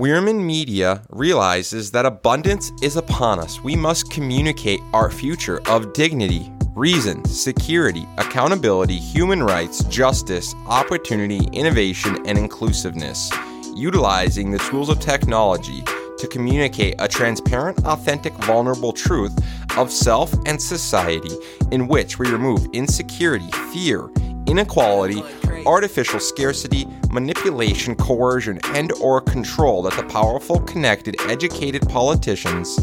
Wierman Media realizes that abundance is upon us. We must communicate our future of dignity, reason, security, accountability, human rights, justice, opportunity, innovation, and inclusiveness, utilizing the tools of technology to communicate a transparent, authentic, vulnerable truth of self and society in which we remove insecurity, fear, inequality, artificial scarcity, manipulation, coercion, and or control that the powerful, connected, educated politicians,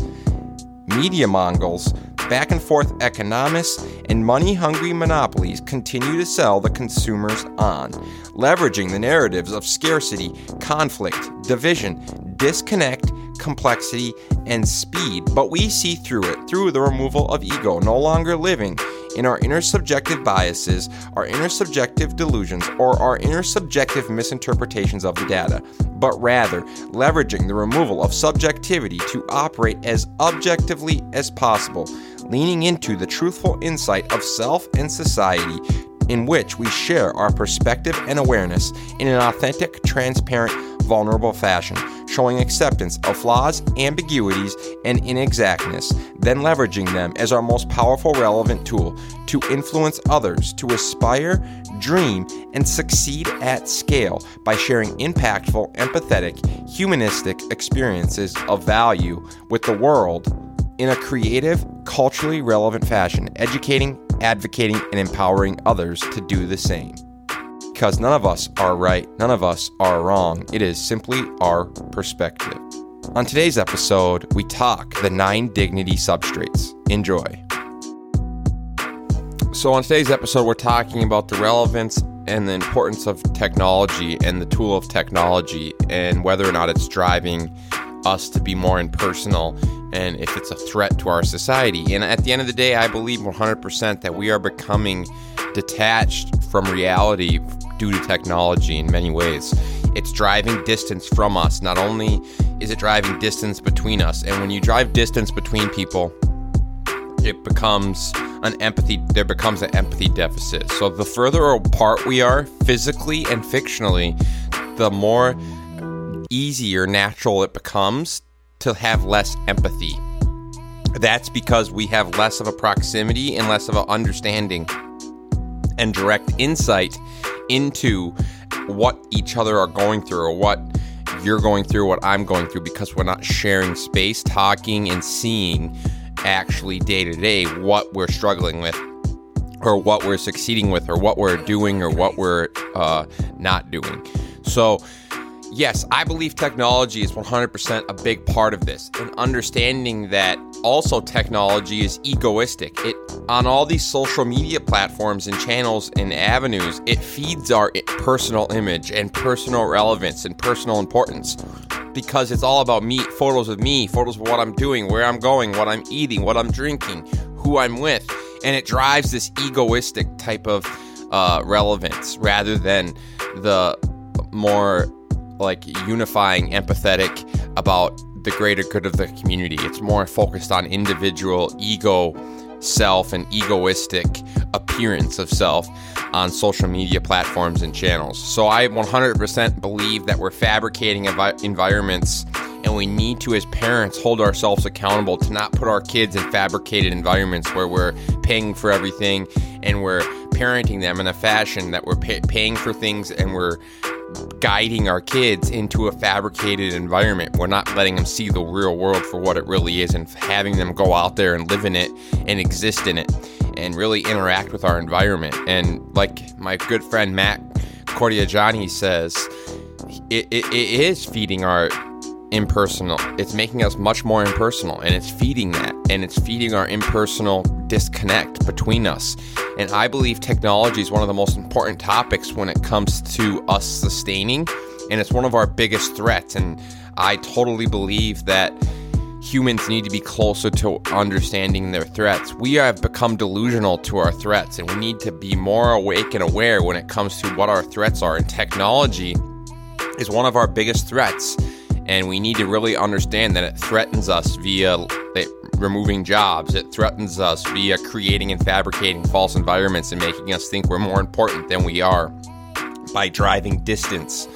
media mongols, back and forth economists, and money hungry monopolies continue to sell the consumers on, leveraging the narratives of scarcity, conflict, division, disconnect, complexity, and speed. But we see through it through the removal of ego, no longer living in our inner subjective biases, our inner subjective delusions, or our inner subjective misinterpretations of the data, but rather leveraging the removal of subjectivity to operate as objectively as possible, leaning into the truthful insight of self and society in which we share our perspective and awareness in an authentic, transparent, vulnerable fashion, showing acceptance of flaws, ambiguities, and inexactness, then leveraging them as our most powerful relevant tool to influence others to aspire, dream, and succeed at scale by sharing impactful, empathetic, humanistic experiences of value with the world in a creative, culturally relevant fashion, educating, advocating, and empowering others to do the same. Because none of us are right, none of us are wrong. It is simply our perspective. On today's episode, we talk the nine dignity substrates. Enjoy. So, on today's episode, we're talking about the relevance and the importance of technology and the tool of technology and whether or not it's driving us to be more impersonal and if it's a threat to our society. And at the end of the day, I believe 100% that we are becoming detached from reality due to technology in many ways. It's driving distance from us. Not only is it driving distance between us, and when you drive distance between people, it becomes an empathy there becomes an empathy deficit. So the further apart we are physically and fictionally, the more easier natural it becomes to have less empathy. That's because we have less of a proximity and less of an understanding and direct insight into what each other are going through or what you're going through, what I'm going through, because we're not sharing space, talking, and seeing actually day to day what we're struggling with or what we're succeeding with or what we're doing or what we're uh, not doing. So, yes, I believe technology is 100% a big part of this, and understanding that also technology is egoistic. It on all these social media platforms and channels and avenues, it feeds our personal image and personal relevance and personal importance because it's all about me, photos of me, photos of what I'm doing, where I'm going, what I'm eating, what I'm drinking, who I'm with, and it drives this egoistic type of uh, relevance rather than the more like unifying, empathetic about the greater good of the community. It's more focused on individual ego self and egoistic appearance of self on social media platforms and channels. So I 100% believe that we're fabricating envi- environments and we need to as parents hold ourselves accountable to not put our kids in fabricated environments where we're paying for everything and we're parenting them in a fashion that we're pay- paying for things and we're guiding our kids into a fabricated environment. We're not letting them see the real world for what it really is and having them go out there and live in it and exist in it and really interact with our environment. And like my good friend Matt Cordiagiani says, it, it, it is feeding our impersonal. It's making us much more impersonal and it's feeding that and it's feeding our impersonal disconnect between us. And I believe technology is one of the most important topics when it comes to us sustaining and it's one of our biggest threats and I totally believe that humans need to be closer to understanding their threats. We have become delusional to our threats and we need to be more awake and aware when it comes to what our threats are. And technology is one of our biggest threats and we need to really understand that it threatens us via removing jobs. It threatens us via creating and fabricating false environments and making us think we're more important than we are by driving distance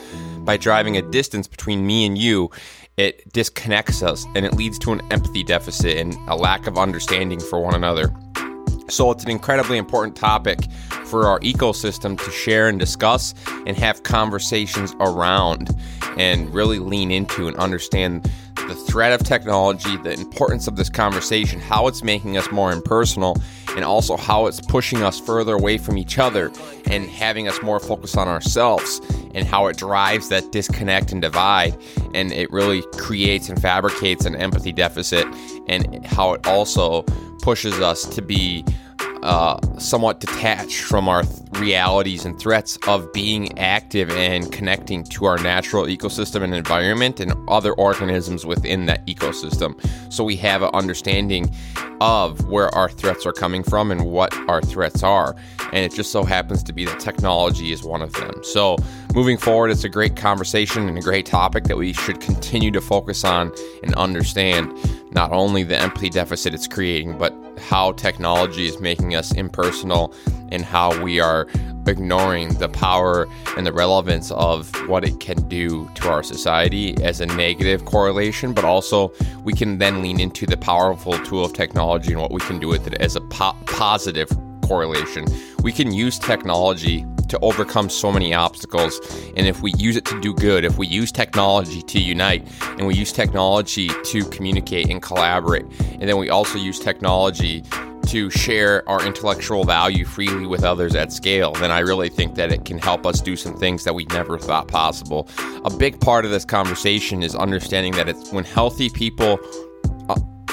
by driving a distance between me and you, it disconnects us and it leads to an empathy deficit and a lack of understanding for one another. So it's an incredibly important topic for our ecosystem to share and discuss and have conversations around and really lean into and understand the threat of technology, the importance of this conversation, how it's making us more impersonal, and also how it's pushing us further away from each other and having us more focused on ourselves, and how it drives that disconnect and divide. And it really creates and fabricates an empathy deficit, and how it also pushes us to be uh, somewhat detached from our th- realities and threats of being active and connecting to our natural ecosystem and environment and other organisms within that ecosystem. So we have an understanding of where our threats are coming from and what our threats are. And it just so happens to be that technology is one of them. So moving forward, it's a great conversation and a great topic that we should continue to focus on and understand not only the empathy deficit it's creating, but how technology is making us impersonal and how we are ignoring the power and the relevance of what it can do to our society as a negative correlation, but also we can then lean into the powerful tool of technology and what we can do with it as a po- positive correlation. We can use technology to overcome so many obstacles. And if we use it to do good, if we use technology to unite, and we use technology to communicate and collaborate, and then we also use technology to share our intellectual value freely with others at scale, then I really think that it can help us do some things that we never thought possible. A big part of this conversation is understanding that it's when healthy people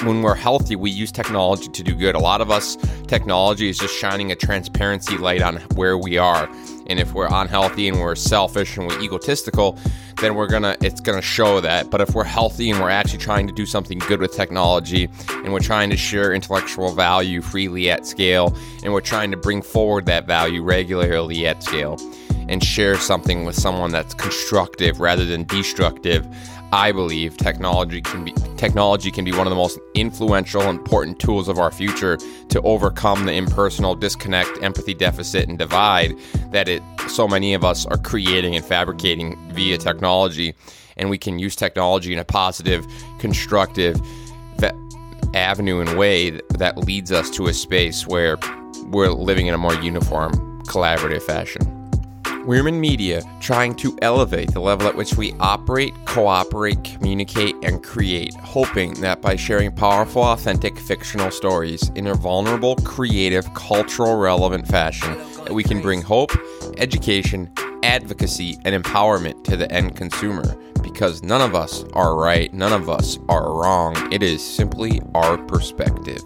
when we're healthy, we use technology to do good. A lot of us, technology is just shining a transparency light on where we are. And if we're unhealthy and we're selfish and we're egotistical, then we're gonna it's gonna show that. But if we're healthy and we're actually trying to do something good with technology and we're trying to share intellectual value freely at scale and we're trying to bring forward that value regularly at scale and share something with someone that's constructive rather than destructive, I believe technology can be technology can be one of the most influential important tools of our future to overcome the impersonal disconnect, empathy deficit and divide that it so many of us are creating and fabricating via technology and we can use technology in a positive, constructive avenue and way that leads us to a space where we're living in a more uniform, collaborative fashion. Wierman Media trying to elevate the level at which we operate, cooperate, communicate, and create, hoping that by sharing powerful, authentic, fictional stories in a vulnerable, creative, cultural relevant fashion, that we can bring hope, education, advocacy, and empowerment to the end consumer. Because none of us are right, none of us are wrong. It is simply our perspective.